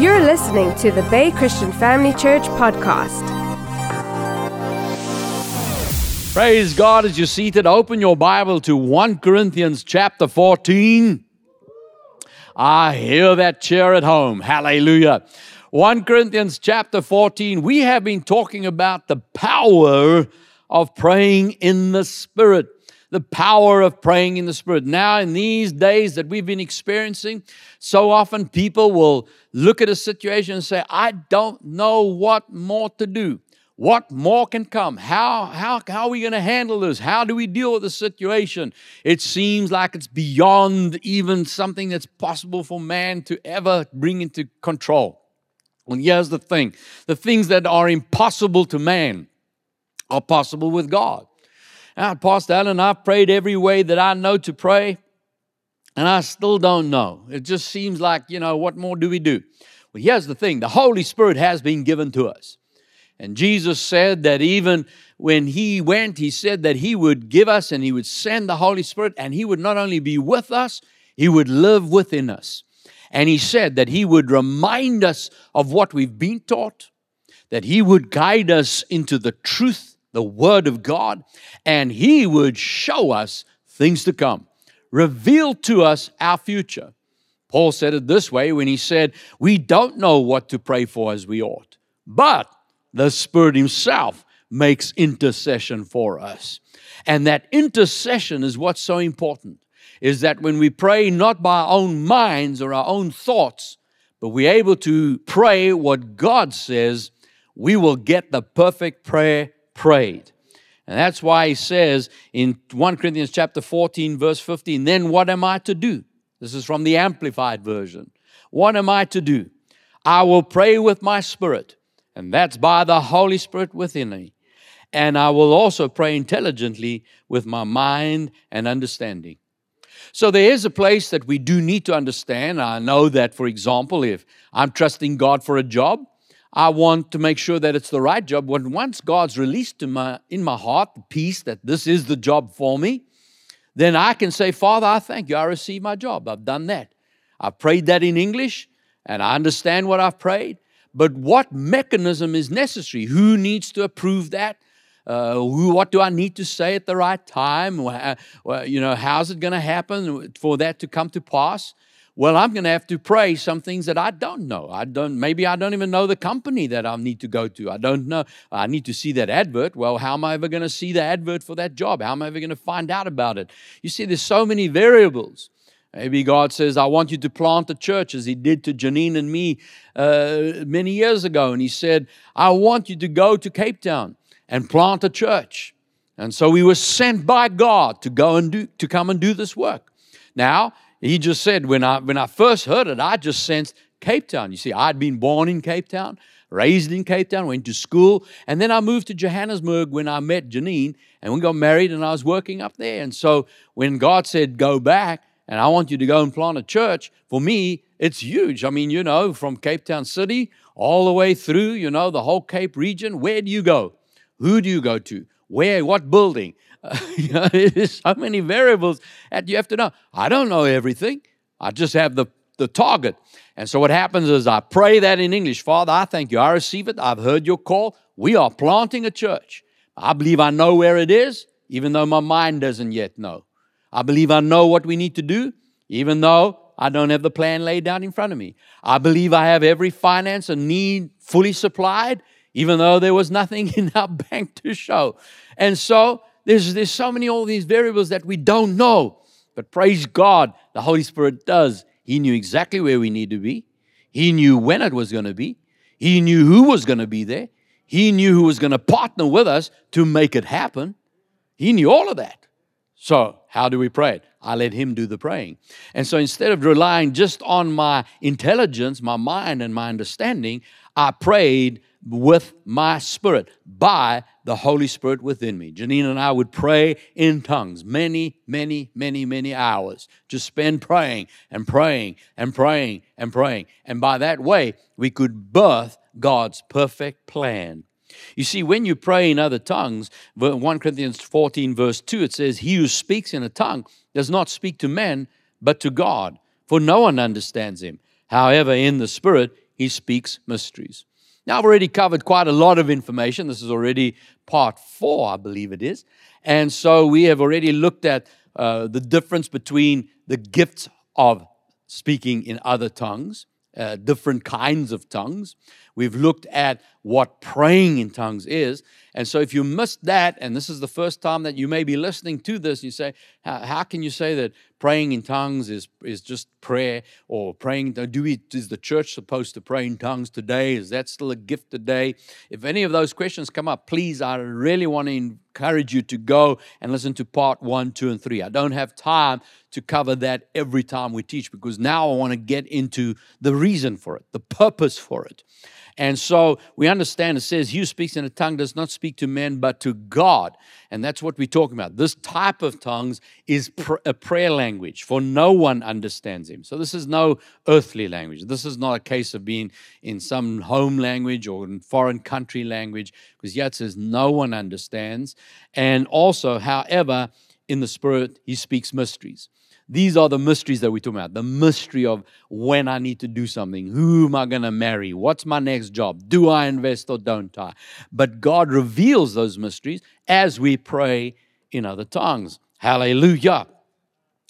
You're listening to the Bay Christian Family Church podcast. Praise God as you're seated. Open your Bible to 1 Corinthians chapter 14. I hear that cheer at home. Hallelujah. 1 Corinthians chapter 14. We have been talking about the power of praying in the Spirit the power of praying in the Spirit. Now, in these days that we've been experiencing, so often people will look at a situation and say, I don't know what more to do. What more can come? How, how, how are we going to handle this? How do we deal with the situation? It seems like it's beyond even something that's possible for man to ever bring into control. Well, here's the thing the things that are impossible to man are possible with God. Ah, Pastor Allan, I've prayed every way that I know to pray, and I still don't know. It just seems like, you know, what more do we do? Well, here's the thing the Holy Spirit has been given to us. And Jesus said that even when he went, he said that he would give us and he would send the Holy Spirit, and he would not only be with us, he would live within us. And he said that he would remind us of what we've been taught, that he would guide us into the truth the Word of God, and He would show us things to come, reveal to us our future. Paul said it this way when he said, We don't know what to pray for as we ought, but the Spirit Himself makes intercession for us. And that intercession is what's so important is that when we pray not by our own minds or our own thoughts, but we're able to pray what God says, we will get the perfect prayer prayed. And that's why he says in 1 Corinthians chapter 14 verse 15, then what am I to do? This is from the amplified version. What am I to do? I will pray with my spirit, and that's by the Holy Spirit within me. And I will also pray intelligently with my mind and understanding. So there is a place that we do need to understand. I know that, for example, if I'm trusting God for a job, I want to make sure that it's the right job. When once God's released to my, in my heart the peace that this is the job for me, then I can say, Father, I thank you. I received my job. I've done that. I've prayed that in English and I understand what I've prayed. But what mechanism is necessary? Who needs to approve that? Uh, who, what do I need to say at the right time? Well, you know, how's it going to happen for that to come to pass? Well, I'm going to have to pray some things that I don't know. I don't, maybe I don't even know the company that I need to go to. I don't know. I need to see that advert. Well, how am I ever going to see the advert for that job? How am I ever going to find out about it? You see, there's so many variables. Maybe God says, I want you to plant a church as He did to Janine and me uh, many years ago. And He said, I want you to go to Cape Town and plant a church. And so we were sent by God to go and do, to come and do this work. Now, he just said, when I, when I first heard it, I just sensed Cape Town. You see, I'd been born in Cape Town, raised in Cape Town, went to school, and then I moved to Johannesburg when I met Janine, and we got married, and I was working up there. And so when God said, go back, and I want you to go and plant a church, for me, it's huge. I mean, you know, from Cape Town City all the way through, you know, the whole Cape region, where do you go? Who do you go to? Where? What building? Uh, you know, there's so many variables that you have to know. I don't know everything. I just have the, the target. And so what happens is I pray that in English. Father, I thank you. I receive it. I've heard your call. We are planting a church. I believe I know where it is, even though my mind doesn't yet know. I believe I know what we need to do, even though I don't have the plan laid down in front of me. I believe I have every finance and need fully supplied, even though there was nothing in our bank to show. And so there's, there's so many all these variables that we don't know. But praise God, the Holy Spirit does. He knew exactly where we need to be. He knew when it was going to be. He knew who was going to be there. He knew who was going to partner with us to make it happen. He knew all of that. So, how do we pray it? I let Him do the praying. And so, instead of relying just on my intelligence, my mind, and my understanding, I prayed with my spirit by the Holy Spirit within me. Janine and I would pray in tongues many, many, many, many hours. Just spend praying and praying and praying and praying. And by that way, we could birth God's perfect plan. You see, when you pray in other tongues, 1 Corinthians 14, verse 2, it says, He who speaks in a tongue does not speak to men, but to God, for no one understands him. However, in the Spirit, he speaks mysteries. Now, I've already covered quite a lot of information. This is already part four, I believe it is. And so we have already looked at uh, the difference between the gifts of speaking in other tongues, uh, different kinds of tongues. We've looked at what praying in tongues is. And so, if you missed that, and this is the first time that you may be listening to this, you say, How, can you say that praying in tongues is, is just prayer? Or praying, do we, is the church supposed to pray in tongues today? Is that still a gift today? If any of those questions come up, please, I really want to encourage you to go and listen to part one, two, and three. I don't have time to cover that every time we teach because now I want to get into the reason for it, the purpose for it. And so we understand it says, He who speaks in a tongue does not speak to men, but to God. And that's what we're talking about. This type of tongues is pr- a prayer language, for no one understands Him. So this is no earthly language. This is not a case of being in some home language or in foreign country language, because yet says no one understands. And also, however, in the Spirit, He speaks mysteries. These are the mysteries that we talk about. The mystery of when I need to do something. Who am I going to marry? What's my next job? Do I invest or don't I? But God reveals those mysteries as we pray in other tongues. Hallelujah.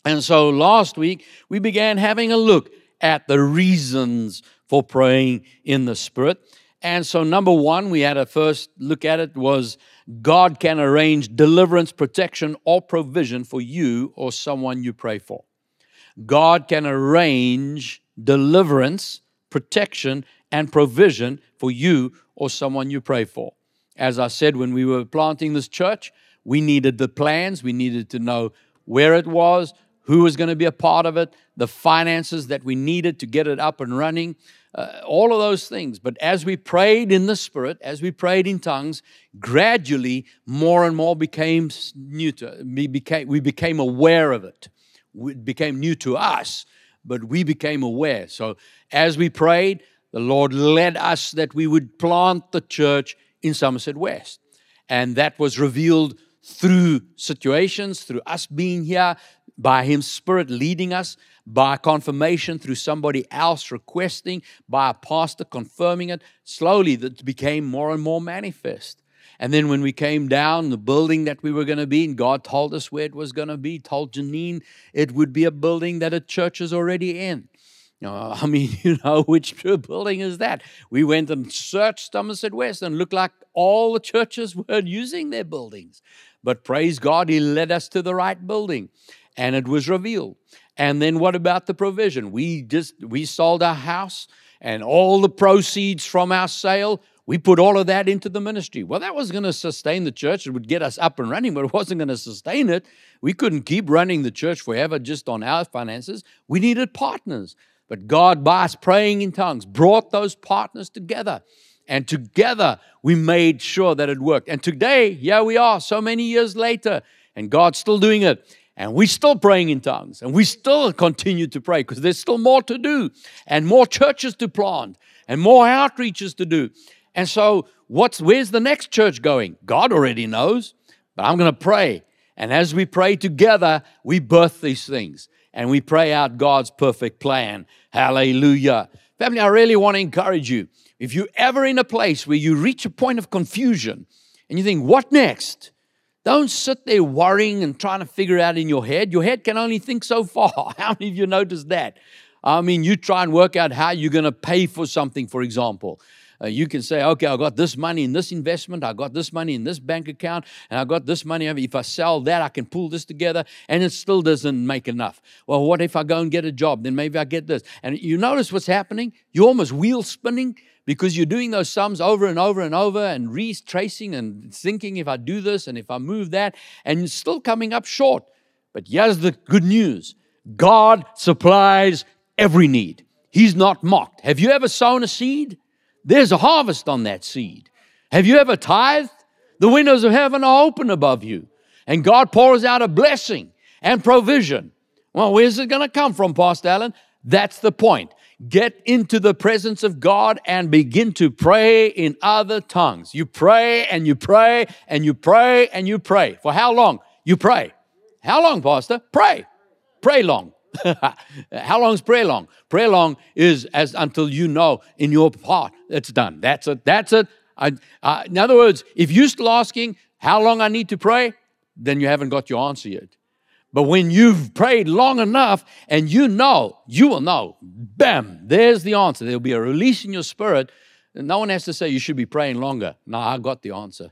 And so last week, we began having a look at the reasons for praying in the Spirit. And so, number one, we had a first look at it was God can arrange deliverance, protection, or provision for you or someone you pray for. God can arrange deliverance, protection, and provision for you or someone you pray for. As I said, when we were planting this church, we needed the plans, we needed to know where it was, who was going to be a part of it, the finances that we needed to get it up and running uh, all of those things. But as we prayed in the Spirit, as we prayed in tongues, gradually more and more became new to we became we became aware of it. It became new to us, but we became aware. So as we prayed, the Lord led us that we would plant the church in Somerset West. And that was revealed through situations, through us being here, by His Spirit leading us by confirmation through somebody else requesting, by a pastor confirming it. Slowly, that became more and more manifest. And then when we came down, the building that we were going to be in, God told us where it was going to be, told Janine it would be a building that a church is already in. Uh, I mean, you know, which building is that? We went and searched Somerset West and looked like all the churches were using their buildings. But praise God, He led us to the right building and it was revealed. And then what about the provision? We just we sold our house and all the proceeds from our sale, we put all of that into the ministry. Well, that was going to sustain the church. It would get us up and running, but it wasn't going to sustain it. We couldn't keep running the church forever just on our finances. We needed partners. But God, by us praying in tongues, brought those partners together. And together we made sure that it worked. And today, here we are, so many years later, and God's still doing it. And we're still praying in tongues, and we still continue to pray because there's still more to do, and more churches to plant, and more outreaches to do. And so, what's where's the next church going? God already knows, but I'm going to pray. And as we pray together, we birth these things and we pray out God's perfect plan. Hallelujah. Family, I really want to encourage you. If you're ever in a place where you reach a point of confusion and you think, what next? Don't sit there worrying and trying to figure out in your head. Your head can only think so far. How many of you noticed that? I mean, you try and work out how you're going to pay for something, for example. Uh, you can say, okay, I got this money in this investment, I got this money in this bank account, and I got this money. If I sell that, I can pull this together, and it still doesn't make enough. Well, what if I go and get a job? Then maybe I get this. And you notice what's happening? You're almost wheel spinning because you're doing those sums over and over and over and retracing and thinking if I do this and if I move that, and you're still coming up short. But here's the good news God supplies every need. He's not mocked. Have you ever sown a seed? There's a harvest on that seed. Have you ever tithed? The windows of heaven are open above you, and God pours out a blessing and provision. Well, where's it going to come from, Pastor Allan? That's the point get into the presence of God and begin to pray in other tongues. You pray and you pray and you pray and you pray. For how long? You pray. How long, Pastor? Pray. Pray long. How long is prayer long? Prayer long is as until you know in your heart it's done. That's it. That's it. I, uh, in other words, if you're still asking how long I need to pray, then you haven't got your answer yet. But when you've prayed long enough and you know, you will know, bam, there's the answer. There'll be a release in your spirit. And no one has to say you should be praying longer. No, I got the answer.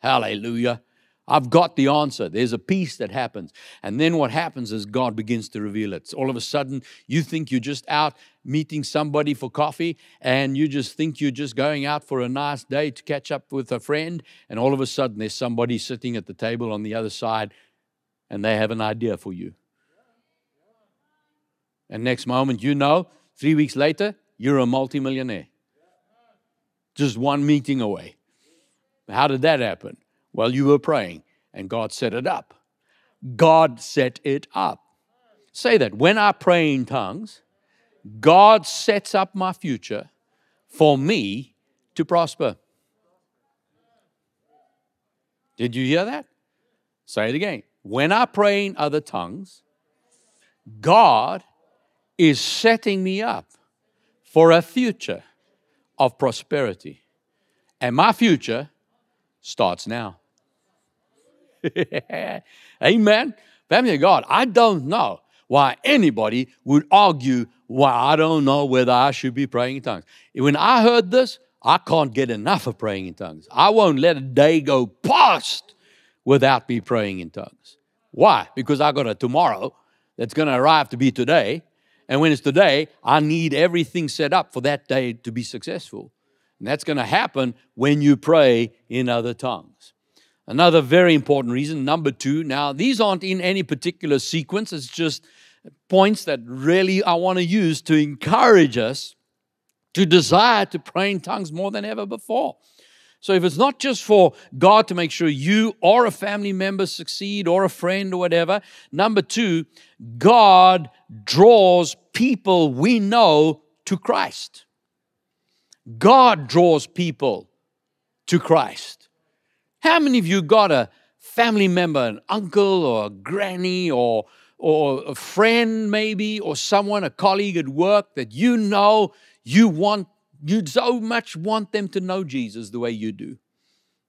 Hallelujah. I've got the answer. There's a peace that happens. And then what happens is God begins to reveal it. All of a sudden, you think you're just out meeting somebody for coffee, and you just think you're just going out for a nice day to catch up with a friend, and all of a sudden, there's somebody sitting at the table on the other side, and they have an idea for you. And next moment, you know, three weeks later, you're a multimillionaire. Just one meeting away. How did that happen? Well, you were praying and God set it up. God set it up. Say that when I pray in tongues, God sets up my future for me to prosper. Did you hear that? Say it again. When I pray in other tongues, God is setting me up for a future of prosperity. And my future starts now. Amen. Family of God, I don't know why anybody would argue why I don't know whether I should be praying in tongues. When I heard this, I can't get enough of praying in tongues. I won't let a day go past without me praying in tongues. Why? Because I got a tomorrow that's going to arrive to be today. And when it's today, I need everything set up for that day to be successful. And that's going to happen when you pray in other tongues. Another very important reason, number two. Now, these aren't in any particular sequence, it's just points that really I want to use to encourage us to desire to pray in tongues more than ever before. So, if it's not just for God to make sure you or a family member succeed or a friend or whatever, number two, God draws people we know to Christ. God draws people to Christ. How many of you got a family member, an uncle or a granny or, or a friend maybe, or someone, a colleague at work that you know you want, you so much want them to know Jesus the way you do?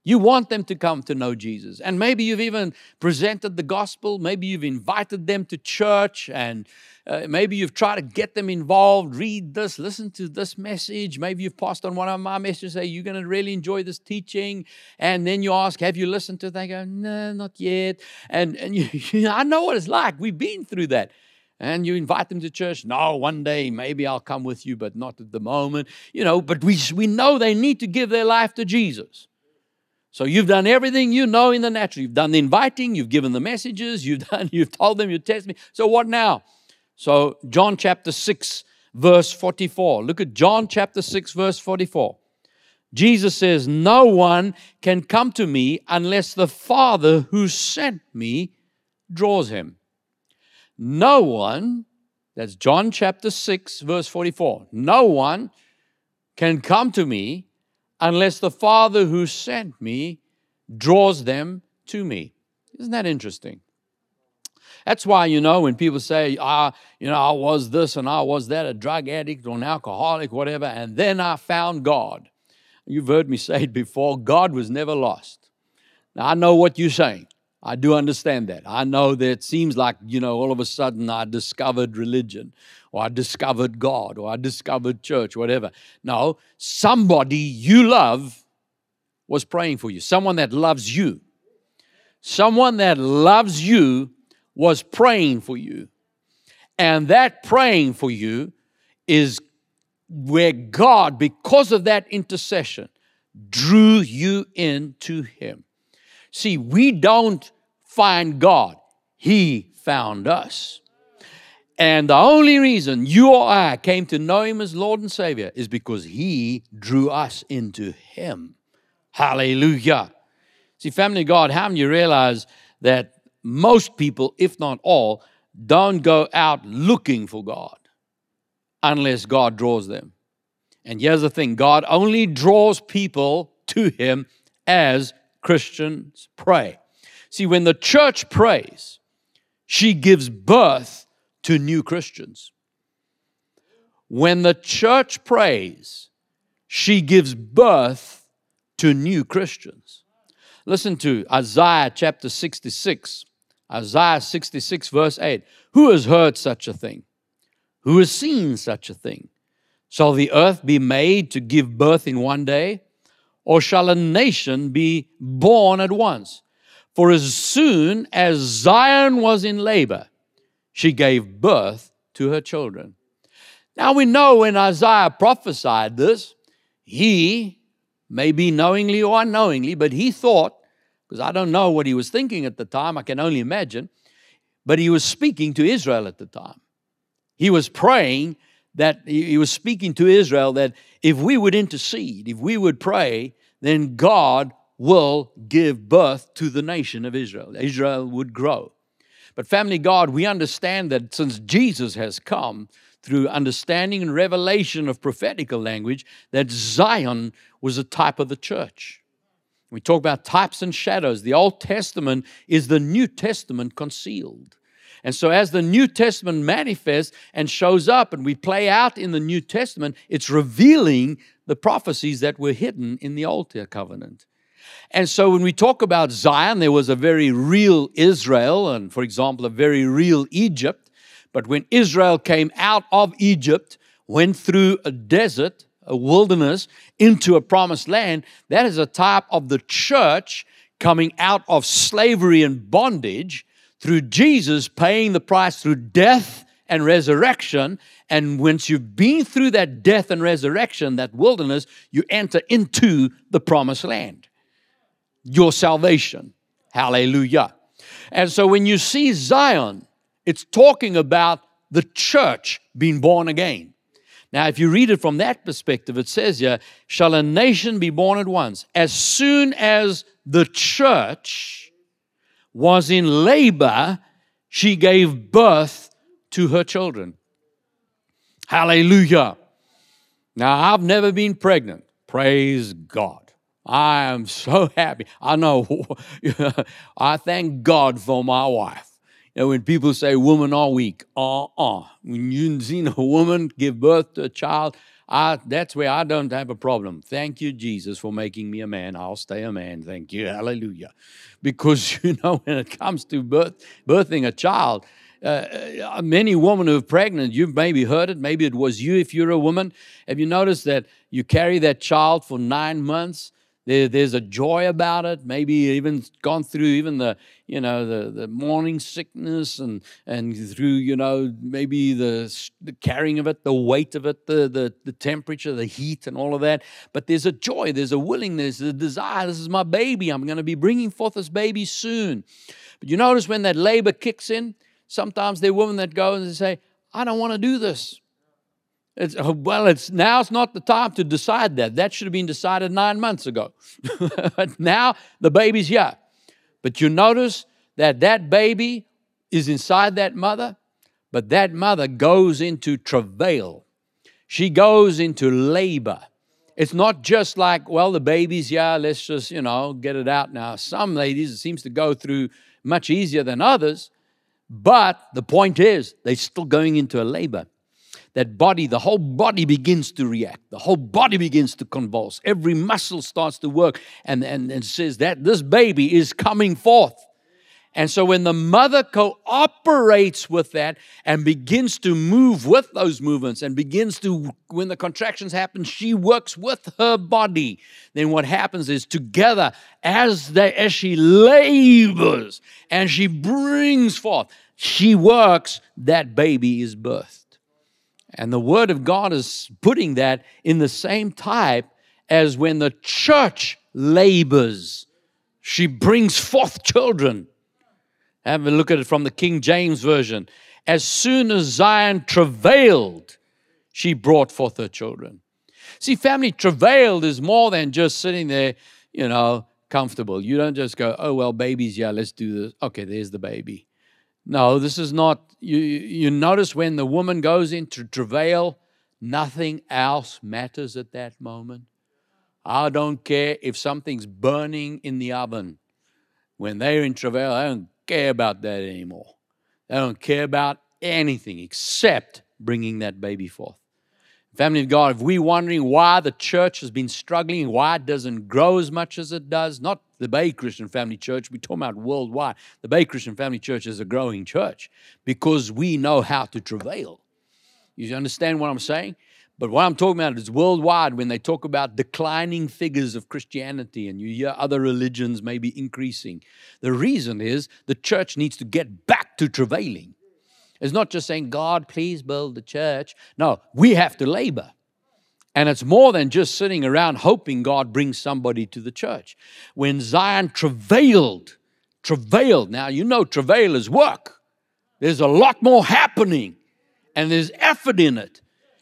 You want them to come to know Jesus. And maybe you've even presented the gospel. Maybe you've invited them to church and uh, maybe you've tried to get them involved. Read this, listen to this message. Maybe you've passed on one of my messages, say, You're going to really enjoy this teaching. And then you ask, Have you listened to it? They go, No, not yet. And, and you, I know what it's like. We've been through that and you invite them to church no one day maybe i'll come with you but not at the moment you know but we, we know they need to give their life to jesus so you've done everything you know in the natural. You've done the inviting, you've given the messages, you've done, you've told them, you test me. So what now? So John chapter 6, verse 44. Look at John chapter 6, verse 44. Jesus says, No one can come to me unless the Father who sent me draws him. No one, that's John chapter 6, verse 44. No one can come to me unless the Father who sent me draws them to me. Isn't that interesting? That's why, you know, when people say, ah, you know, I was this and I was that, a drug addict or an alcoholic, whatever, and then I found God. You've heard me say it before God was never lost. Now, I know what you're saying. I do understand that. I know that it seems like, you know, all of a sudden I discovered religion or I discovered God or I discovered church, whatever. No, somebody you love was praying for you, someone that loves you. Someone that loves you was praying for you. And that praying for you is where God, because of that intercession, drew you into Him. See, we don't find God, He found us. And the only reason you or I came to know Him as Lord and Savior is because He drew us into Him. Hallelujah. See, family God, how many you realize that most people, if not all, don't go out looking for God unless God draws them? And here's the thing God only draws people to Him as Christians pray. See, when the church prays, she gives birth to new Christians. When the church prays, she gives birth to new Christians. Listen to Isaiah chapter 66. Isaiah 66, verse 8. Who has heard such a thing? Who has seen such a thing? Shall the earth be made to give birth in one day? Or shall a nation be born at once? For as soon as Zion was in labor, she gave birth to her children. Now we know when Isaiah prophesied this, he, maybe knowingly or unknowingly, but he thought, because I don't know what he was thinking at the time, I can only imagine, but he was speaking to Israel at the time. He was praying that he was speaking to Israel that if we would intercede, if we would pray, then God will give birth to the nation of Israel. Israel would grow. But, family God, we understand that since Jesus has come, through understanding and revelation of prophetical language, that Zion was a type of the church. We talk about types and shadows. The Old Testament is the New Testament concealed. And so, as the New Testament manifests and shows up and we play out in the New Testament, it's revealing the prophecies that were hidden in the Old Covenant. And so, when we talk about Zion, there was a very real Israel, and for example, a very real Egypt. But when Israel came out of Egypt, went through a desert, a wilderness, into a promised land, that is a type of the church coming out of slavery and bondage through Jesus paying the price through death and resurrection. And once you've been through that death and resurrection, that wilderness, you enter into the promised land. Your salvation. Hallelujah. And so when you see Zion, it's talking about the church being born again. Now, if you read it from that perspective, it says here, shall a nation be born at once? As soon as the church was in labor, she gave birth to her children. Hallelujah. Now, I've never been pregnant. Praise God. I am so happy. I know. I thank God for my wife. You know, when people say women are weak, uh-uh. When you've seen a woman give birth to a child, I, that's where I don't have a problem. Thank you, Jesus, for making me a man. I'll stay a man. Thank you. Hallelujah. Because, you know, when it comes to birth, birthing a child, uh, uh, many women who are pregnant, you've maybe heard it, maybe it was you if you're a woman. Have you noticed that you carry that child for nine months? There, there's a joy about it. Maybe even gone through even the you know the, the morning sickness and and through you know maybe the, the carrying of it, the weight of it, the, the the temperature, the heat, and all of that. But there's a joy, there's a willingness, there's a desire. This is my baby. I'm going to be bringing forth this baby soon. But you notice when that labor kicks in, sometimes there are women that go and they say, "I don't want to do this." It's, oh, well, it's now it's not the time to decide that. That should have been decided nine months ago. but now the baby's here. But you notice that that baby is inside that mother, but that mother goes into travail. She goes into labor. It's not just like, well, the baby's yeah, let's just, you know, get it out now. Some ladies, it seems to go through much easier than others, but the point is, they're still going into a labor that body, the whole body begins to react. The whole body begins to convulse. Every muscle starts to work and, and, and says that this baby is coming forth. And so when the mother cooperates with that and begins to move with those movements and begins to, when the contractions happen, she works with her body. Then what happens is together as they as she labors and she brings forth, she works, that baby is birthed. And the Word of God is putting that in the same type as when the church labors, she brings forth children. Have a look at it from the King James Version. As soon as Zion travailed, she brought forth her children. See, family travailed is more than just sitting there, you know, comfortable. You don't just go, oh, well, babies, yeah, let's do this. Okay, there's the baby. No, this is not. You, you notice when the woman goes into travail, nothing else matters at that moment. I don't care if something's burning in the oven. When they're in travail, I don't care about that anymore. They don't care about anything except bringing that baby forth. Family of God, if we're wondering why the church has been struggling, why it doesn't grow as much as it does, not the Bay Christian Family Church, we're talking about worldwide. The Bay Christian Family Church is a growing church because we know how to travail. You understand what I'm saying? But what I'm talking about is worldwide when they talk about declining figures of Christianity and you hear other religions maybe increasing. The reason is the church needs to get back to travailing. It's not just saying, God, please build the church. No, we have to labor. And it's more than just sitting around hoping God brings somebody to the church. When Zion travailed, travailed, now you know travail is work. There's a lot more happening and there's effort in it.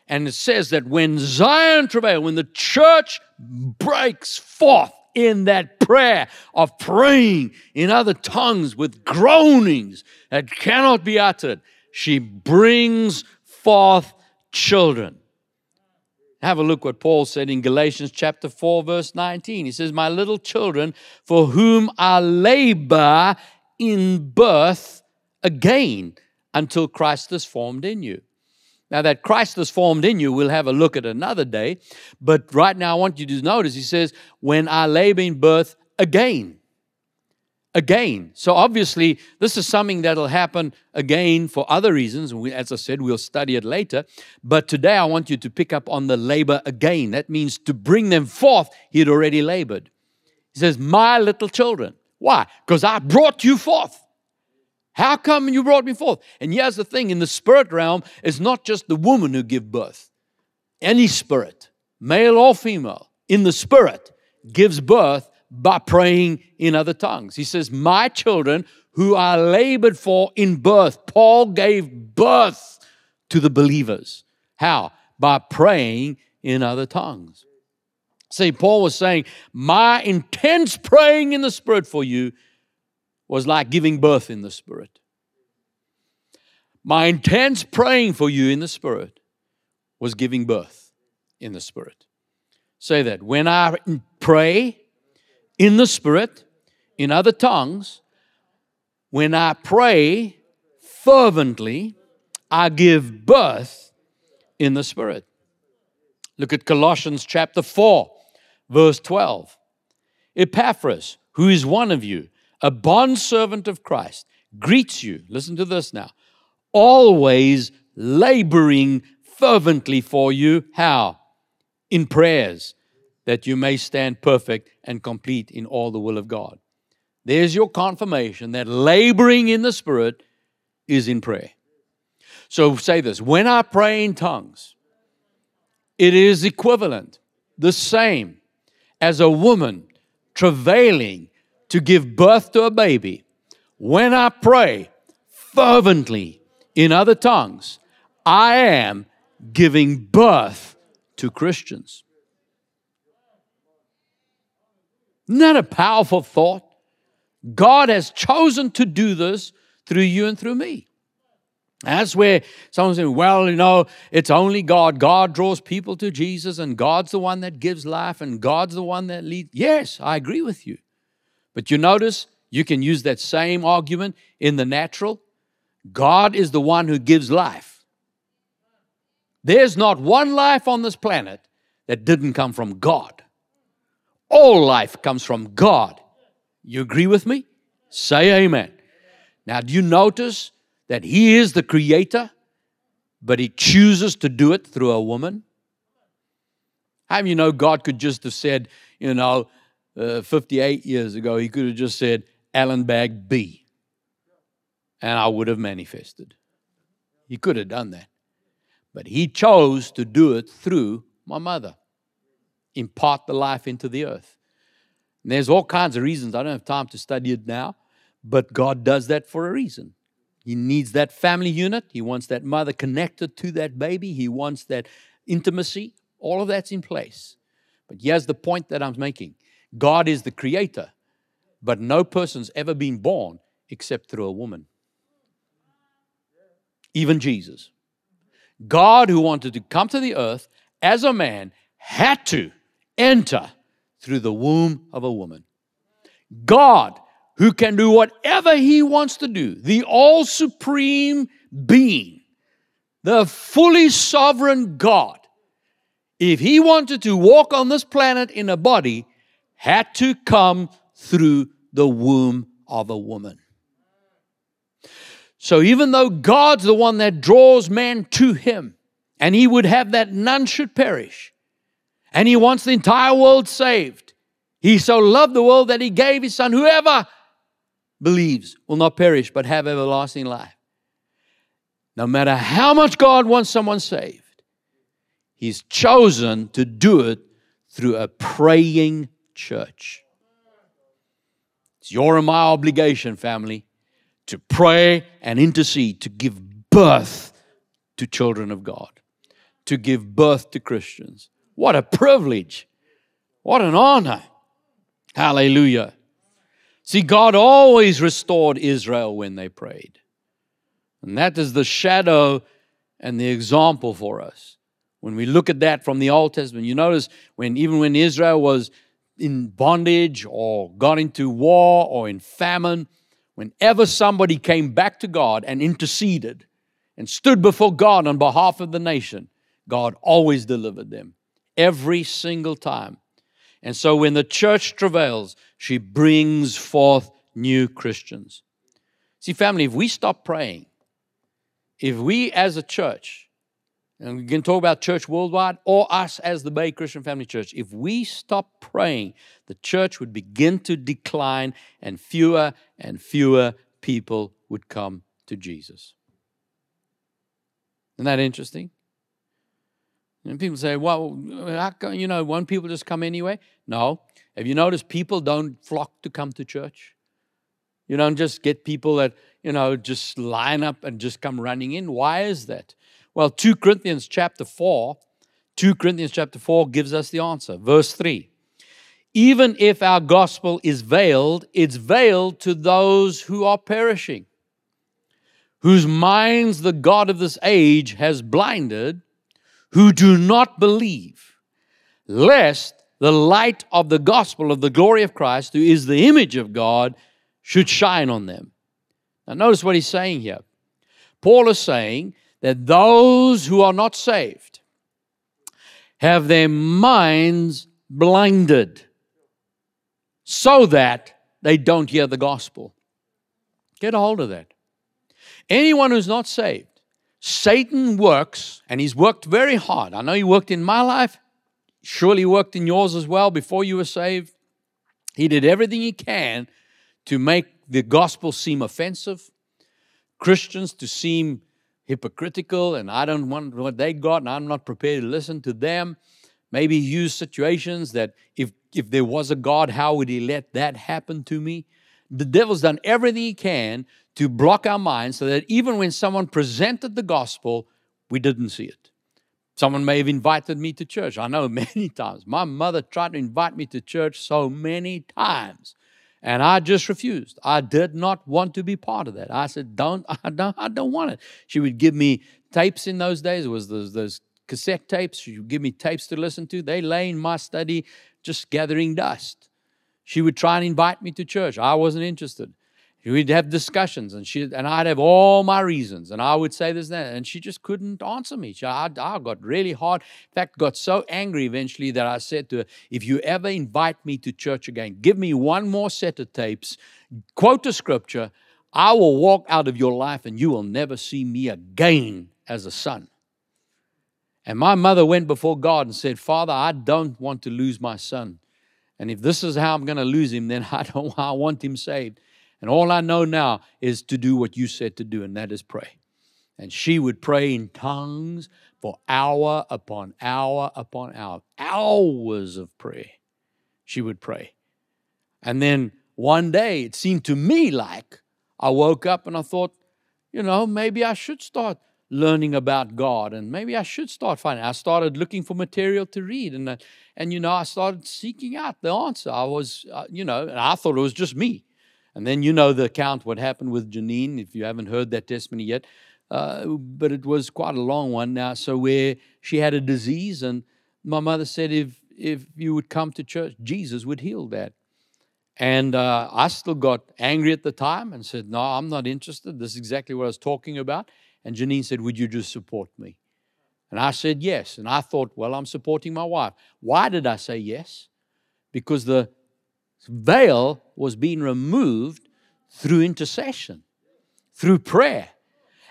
And it says that when Zion travailed, when the church breaks forth in that prayer of praying in other tongues with groanings that cannot be uttered, she brings forth children. Have a look what Paul said in Galatians chapter 4, verse 19. He says, My little children, for whom I labor in birth again until Christ is formed in you. Now, that Christ is formed in you, we'll have a look at another day. But right now, I want you to notice he says, When I labor in birth again again. So obviously, this is something that'll happen again for other reasons. We, as I said, we'll study it later. But today, I want you to pick up on the labor again. That means to bring them forth, he had already labored. He says, My little children. Why? Because I brought you forth. How come you brought me forth? And here's the thing in the spirit realm, it's not just the woman who give birth. Any spirit, male or female, in the spirit gives birth by praying in other tongues. He says, My children who are labored for in birth. Paul gave birth to the believers. How? By praying in other tongues. See, Paul was saying, My intense praying in the Spirit for you was like giving birth in the Spirit. My intense praying for you in the Spirit was giving birth in the Spirit. Say that. When I pray, in the Spirit, in other tongues, when I pray fervently, I give birth in the Spirit. Look at Colossians chapter 4, verse 12. Epaphras, who is one of you, a bondservant of Christ, greets you. Listen to this now. Always laboring fervently for you. How? In prayers that you may stand perfect and complete in all the will of God. There's your confirmation that laboring in the Spirit is in prayer. So say this when I pray in tongues, it is equivalent, the same as a woman travailing to give birth to a baby. When I pray fervently in other tongues, I am giving birth to Christians. Isn't that a powerful thought? God has chosen to do this through you and through me. That's where someone's saying, well, you know, it's only God. God draws people to Jesus, and God's the one that gives life, and God's the one that leads. Yes, I agree with you. But you notice you can use that same argument in the natural. God is the one who gives life. There's not one life on this planet that didn't come from God. All life comes from God. You agree with me? Say amen. Now, do you notice that He is the creator, but He chooses to do it through a woman? How you know God could just have said, you know, uh, 58 years ago, He could have just said, Allan Bagg B, and I would have manifested. He could have done that. But He chose to do it through my mother impart the life into the earth. And there's all kinds of reasons. I don't have time to study it now, but God does that for a reason. He needs that family unit. He wants that mother connected to that baby. He wants that intimacy. All of that's in place. But here's the point that I'm making God is the creator, but no person's ever been born except through a woman. Even Jesus. God, who wanted to come to the earth as a man, had to enter through the womb of a woman. God, who can do whatever he wants to do, the all supreme being, the fully sovereign God, if he wanted to walk on this planet in a body, had to come through the womb of a woman. So even though God's the one that draws man to him, and he would have that none should perish, and he wants the entire world saved, he so loved the world that he gave his son. Whoever believes will not perish but have everlasting life. No matter how much God wants someone saved, He's chosen to do it through a praying church. It's your and my obligation, family, to pray and intercede, to give birth to children of God, to give birth to Christians. What a privilege! What an honor! Hallelujah. See, God always restored Israel when they prayed. And that is the shadow and the example for us. When we look at that from the Old Testament, you notice when even when Israel was in bondage or got into war or in famine, whenever somebody came back to God and interceded and stood before God on behalf of the nation, God always delivered them every single time. And so when the church travails, she brings forth new Christians. See, family, if we stop praying, if we as a church and we can talk about church worldwide or us as the Bay Christian Family Church, if we stop praying, the church would begin to decline and fewer and fewer people would come to Jesus. Isn't that interesting? And people say, well, how you know, won't people just come anyway? No. Have you noticed people don't flock to come to church? You don't just get people that, you know, just line up and just come running in. Why is that? Well, 2 Corinthians chapter 4, 2 Corinthians chapter 4 gives us the answer. Verse 3. Even if our gospel is veiled, it's veiled to those who are perishing, whose minds the God of this age has blinded, who do not believe, lest the light of the gospel of the glory of Christ, who is the image of God, should shine on them. Now, notice what he's saying here. Paul is saying that those who are not saved have their minds blinded so that they don't hear the gospel. Get a hold of that. Anyone who's not saved, Satan works, and he's worked very hard. I know he worked in my life, surely worked in yours as well before you were saved. He did everything he can to make the gospel seem offensive, Christians to seem hypocritical and I don't want what they got and I'm not prepared to listen to them. Maybe use situations that if, if there was a God, how would he let that happen to me? The devil's done everything he can to block our minds so that even when someone presented the gospel, we didn't see it. Someone may have invited me to church. I know many times. My mother tried to invite me to church so many times. And I just refused. I did not want to be part of that. I said, "Don't, I don't, I don't want it." She would give me tapes in those days. It was those, those cassette tapes. She would give me tapes to listen to. They lay in my study, just gathering dust. She would try and invite me to church. I wasn't interested. We'd have discussions, and she and I'd have all my reasons, and I would say this and that, and she just couldn't answer me. She, I, I got really hard. In fact, got so angry eventually that I said to her, "If you ever invite me to church again, give me one more set of tapes, quote a scripture. I will walk out of your life, and you will never see me again as a son." And my mother went before God and said, "Father, I don't want to lose my son, and if this is how I'm going to lose him, then I don't. I want him saved." And all I know now is to do what you said to do, and that is pray. And she would pray in tongues for hour upon hour upon hour, hours of prayer. She would pray. And then one day it seemed to me like I woke up and I thought, you know, maybe I should start learning about God and maybe I should start finding. I started looking for material to read and uh, and you know I started seeking out the answer. I was uh, you know and I thought it was just me. And then you know the account what happened with Janine, if you haven't heard that testimony yet. Uh, but it was quite a long one now. So where she had a disease, and my mother said, if if you would come to church, Jesus would heal that. And uh, I still got angry at the time and said, No, I'm not interested. This is exactly what I was talking about. And Janine said, Would you just support me? And I said yes. And I thought, Well, I'm supporting my wife. Why did I say yes? Because the veil was being removed through intercession, through prayer.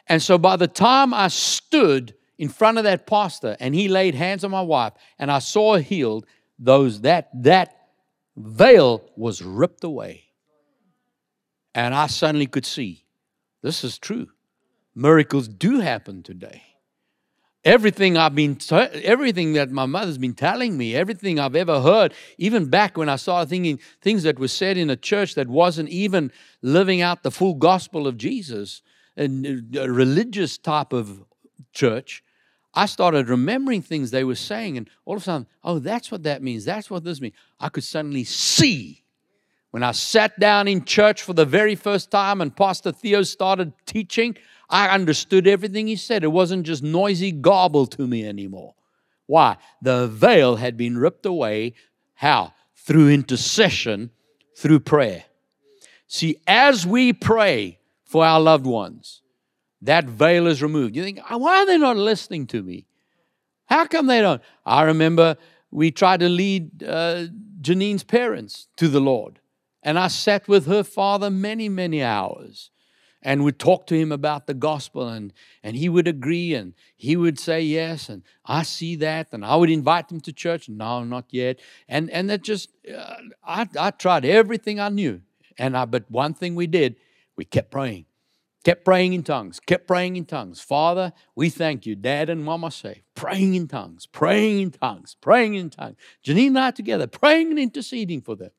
And so by the time I stood in front of that pastor and he laid hands on my wife and I saw her healed, those that that veil was ripped away. And I suddenly could see this is true. Miracles do happen today. Everything I've been, everything that my mother's been telling me, everything I've ever heard, even back when I started thinking things that were said in a church that wasn't even living out the full gospel of Jesus, and uh, a religious type of church, I started remembering things they were saying, and all of a sudden, oh, that's what that means. That's what this means. I could suddenly see when I sat down in church for the very first time and Pastor Theo started teaching. I understood everything he said. It wasn't just noisy gobble to me anymore. Why? The veil had been ripped away. How? Through intercession, through prayer. See, as we pray for our loved ones, that veil is removed. You think, why are they not listening to me? How come they don't? I remember we tried to lead uh, Janine's parents to the Lord. And I sat with her father many, many hours and would talk to him about the gospel and, and he would agree and he would say yes and i see that and i would invite him to church. No not yet. And and that just uh, I, I tried everything i knew and I, but one thing we did we kept praying. Kept praying in tongues kept praying in tongues. Father we thank you. Dad and mama say praying in tongues praying in tongues praying in tongues. Janine and i together praying and interceding for them.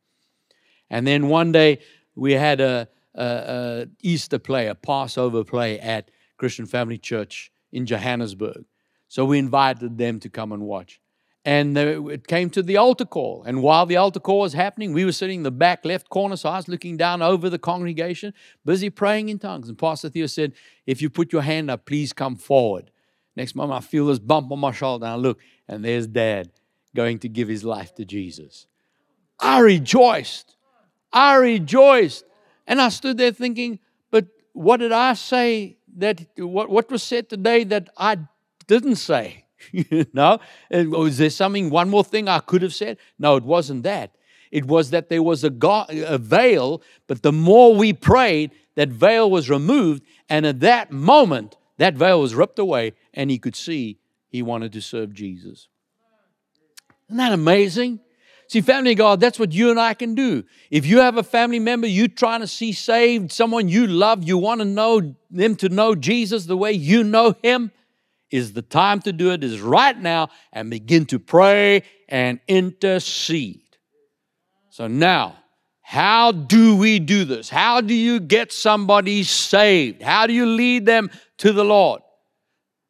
And then one day we had a uh, Easter play, a Passover play at Christian Family Church in Johannesburg. So we invited them to come and watch. And it came to the altar call. And while the altar call was happening, we were sitting in the back left corner, so I was looking down over the congregation, busy praying in tongues. And Pastor Theo said, If you put your hand up, please come forward. Next moment, I feel this bump on my shoulder, and I look, and there's Dad going to give his life to Jesus. I rejoiced. I rejoiced. And I stood there thinking, but what did I say that, what, what was said today that I didn't say? you know? Was oh, there something, one more thing I could have said? No, it wasn't that. It was that there was a, go- a veil, but the more we prayed, that veil was removed. And at that moment, that veil was ripped away, and he could see he wanted to serve Jesus. Isn't that amazing? See, family God, that's what you and I can do. If you have a family member you trying to see saved, someone you love, you want to know them to know Jesus the way you know him, is the time to do it is right now and begin to pray and intercede. So now, how do we do this? How do you get somebody saved? How do you lead them to the Lord?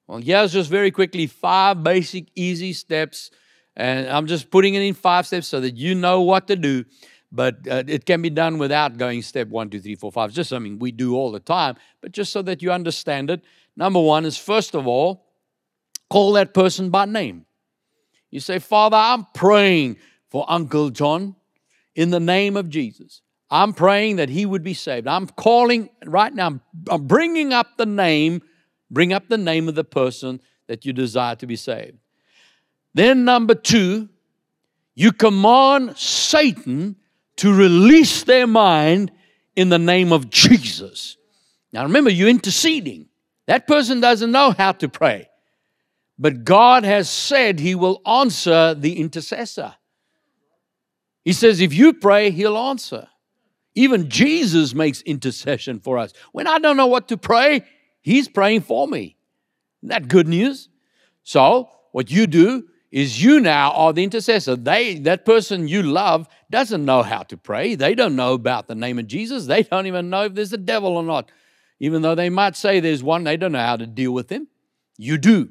Well, here's just very quickly five basic, easy steps and I'm just putting it in five steps so that you know what to do. But uh, it can be done without going step one, two, three, four, five. It's just something we do all the time, but just so that you understand it. Number one is first of all, call that person by name. You say, Father, I'm praying for Uncle John in the name of Jesus. I'm praying that he would be saved. I'm calling right now, I'm bringing up the name, bring up the name of the person that you desire to be saved. Then, number two, you command Satan to release their mind in the name of Jesus. Now, remember, you're interceding. That person doesn't know how to pray, but God has said He will answer the intercessor. He says, if you pray, He'll answer. Even Jesus makes intercession for us. When I don't know what to pray, He's praying for me. Isn't that good news? So, what you do is you now are the intercessor. They, that person you love doesn't know how to pray. They don't know about the name of Jesus. They don't even know if there's a devil or not. Even though they might say there's one, they don't know how to deal with him. You do.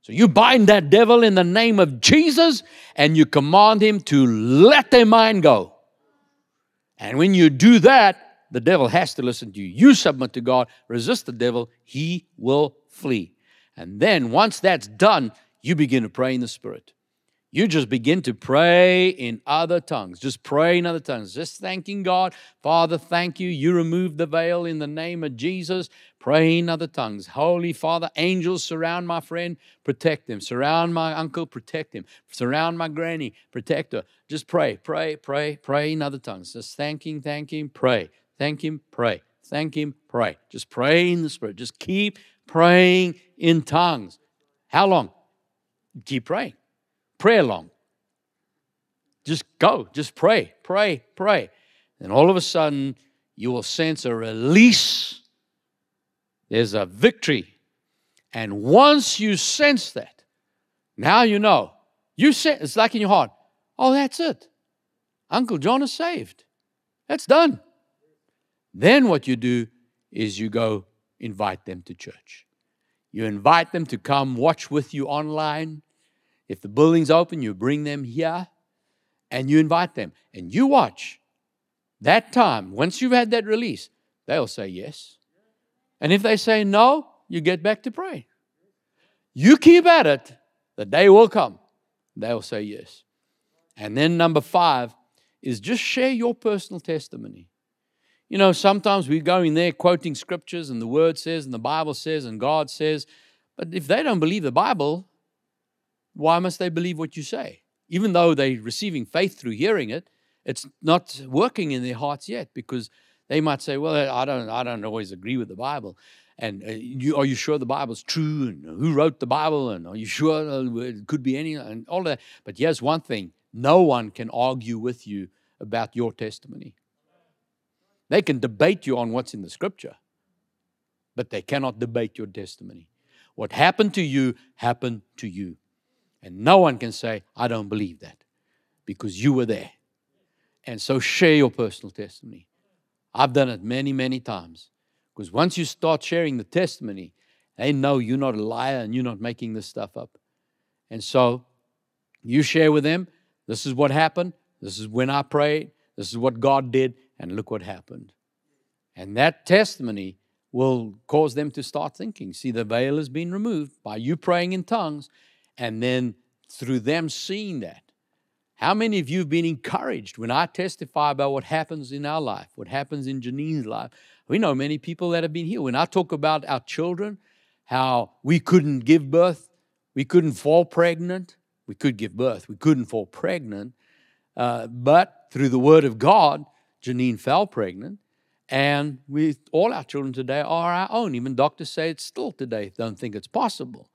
So you bind that devil in the name of Jesus and you command him to let their mind go. And when you do that, the devil has to listen to you. You submit to God, resist the devil, he will flee. And then once that's done, you begin to pray in the Spirit. you just begin to pray in other tongues. Just pray in other tongues. Just thanking God. Father, thank you. You removed the veil in the name of Jesus. Pray in other tongues. Holy Father, angels surround my friend, protect him. Surround my uncle, protect him. Surround my granny, protect her. Just pray, pray, pray, pray in other tongues. Just thanking, thank him, pray. Thank him, pray. Thank him, pray. Just pray in the Spirit. Just keep praying in tongues. How long? Keep praying Pray along. Just go, just pray, pray, pray. And all of a sudden, you will sense a release. There's a victory. And once you sense that, now you know. You say it's like in your heart, oh, that's it. Uncle John is saved. That's done. Then what you do is you go invite them to church. You invite them to come watch with you online. If the building's open, you bring them here and you invite them. And you watch that time, once you've had that release, they'll say yes. And if they say no, you get back to pray. You keep at it, the day will come. They'll say yes. And then number five is just share your personal testimony. You know, sometimes we go in there quoting scriptures and the word says and the Bible says and God says, but if they don't believe the Bible, why must they believe what you say? Even though they're receiving faith through hearing it, it's not working in their hearts yet because they might say, "Well, I don't, I don't always agree with the Bible." And uh, you, are you sure the Bible's true? And who wrote the Bible? And are you sure uh, it could be any? And all that. But here's one thing: no one can argue with you about your testimony. They can debate you on what's in the Scripture, but they cannot debate your testimony. What happened to you happened to you. And no one can say, I don't believe that because you were there. And so share your personal testimony. I've done it many, many times. Because once you start sharing the testimony, they know you're not a liar and you're not making this stuff up. And so you share with them, this is what happened, this is when I prayed, this is what God did, and look what happened. And that testimony will cause them to start thinking. See, the veil has been removed by you praying in tongues, and then through them seeing that. How many of you have been encouraged when I testify about what happens in our life, what happens in Janine's life? We know many people that have been here. When I talk about our children, how we couldn't give birth, we couldn't fall pregnant. We could give birth, we couldn't fall pregnant. Uh, but through the word of God, Janine fell pregnant. And we, all our children today are our own. Even doctors say it's still today, don't think it's possible.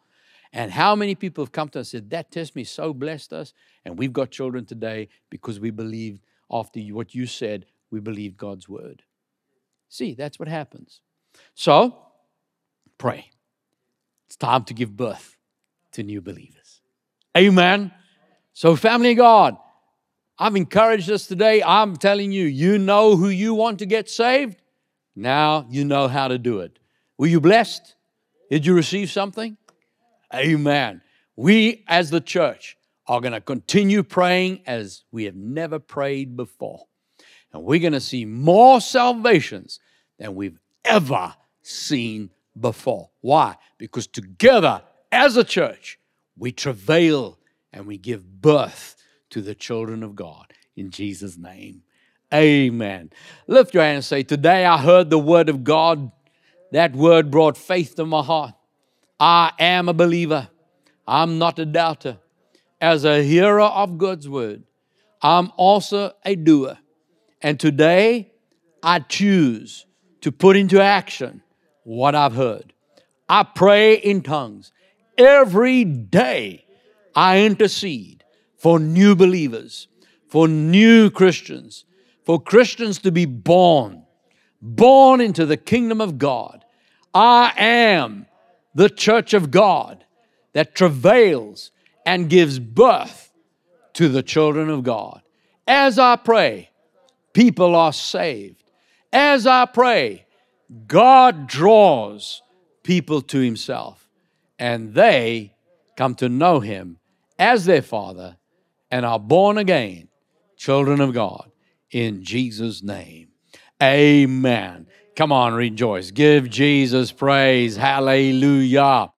And how many people have come to us and said, That testimony so blessed us. And we've got children today because we believed after what you said, we believed God's word. See, that's what happens. So, pray. It's time to give birth to new believers. Amen. So, family God, I've encouraged us today. I'm telling you, you know who you want to get saved. Now you know how to do it. Were you blessed? Did you receive something? Amen. We as the church are going to continue praying as we have never prayed before. And we're going to see more salvations than we've ever seen before. Why? Because together as a church, we travail and we give birth to the children of God. In Jesus' name. Amen. Lift your hand and say, Today I heard the word of God. That word brought faith to my heart. I am a believer. I'm not a doubter. As a hearer of God's word, I'm also a doer. And today, I choose to put into action what I've heard. I pray in tongues. Every day, I intercede for new believers, for new Christians, for Christians to be born, born into the kingdom of God. I am the church of God that travails and gives birth to the children of God. As I pray, people are saved. As I pray, God draws people to Himself and they come to know Him as their Father and are born again, children of God, in Jesus' name. Amen. Come on, rejoice. Give Jesus praise. Hallelujah.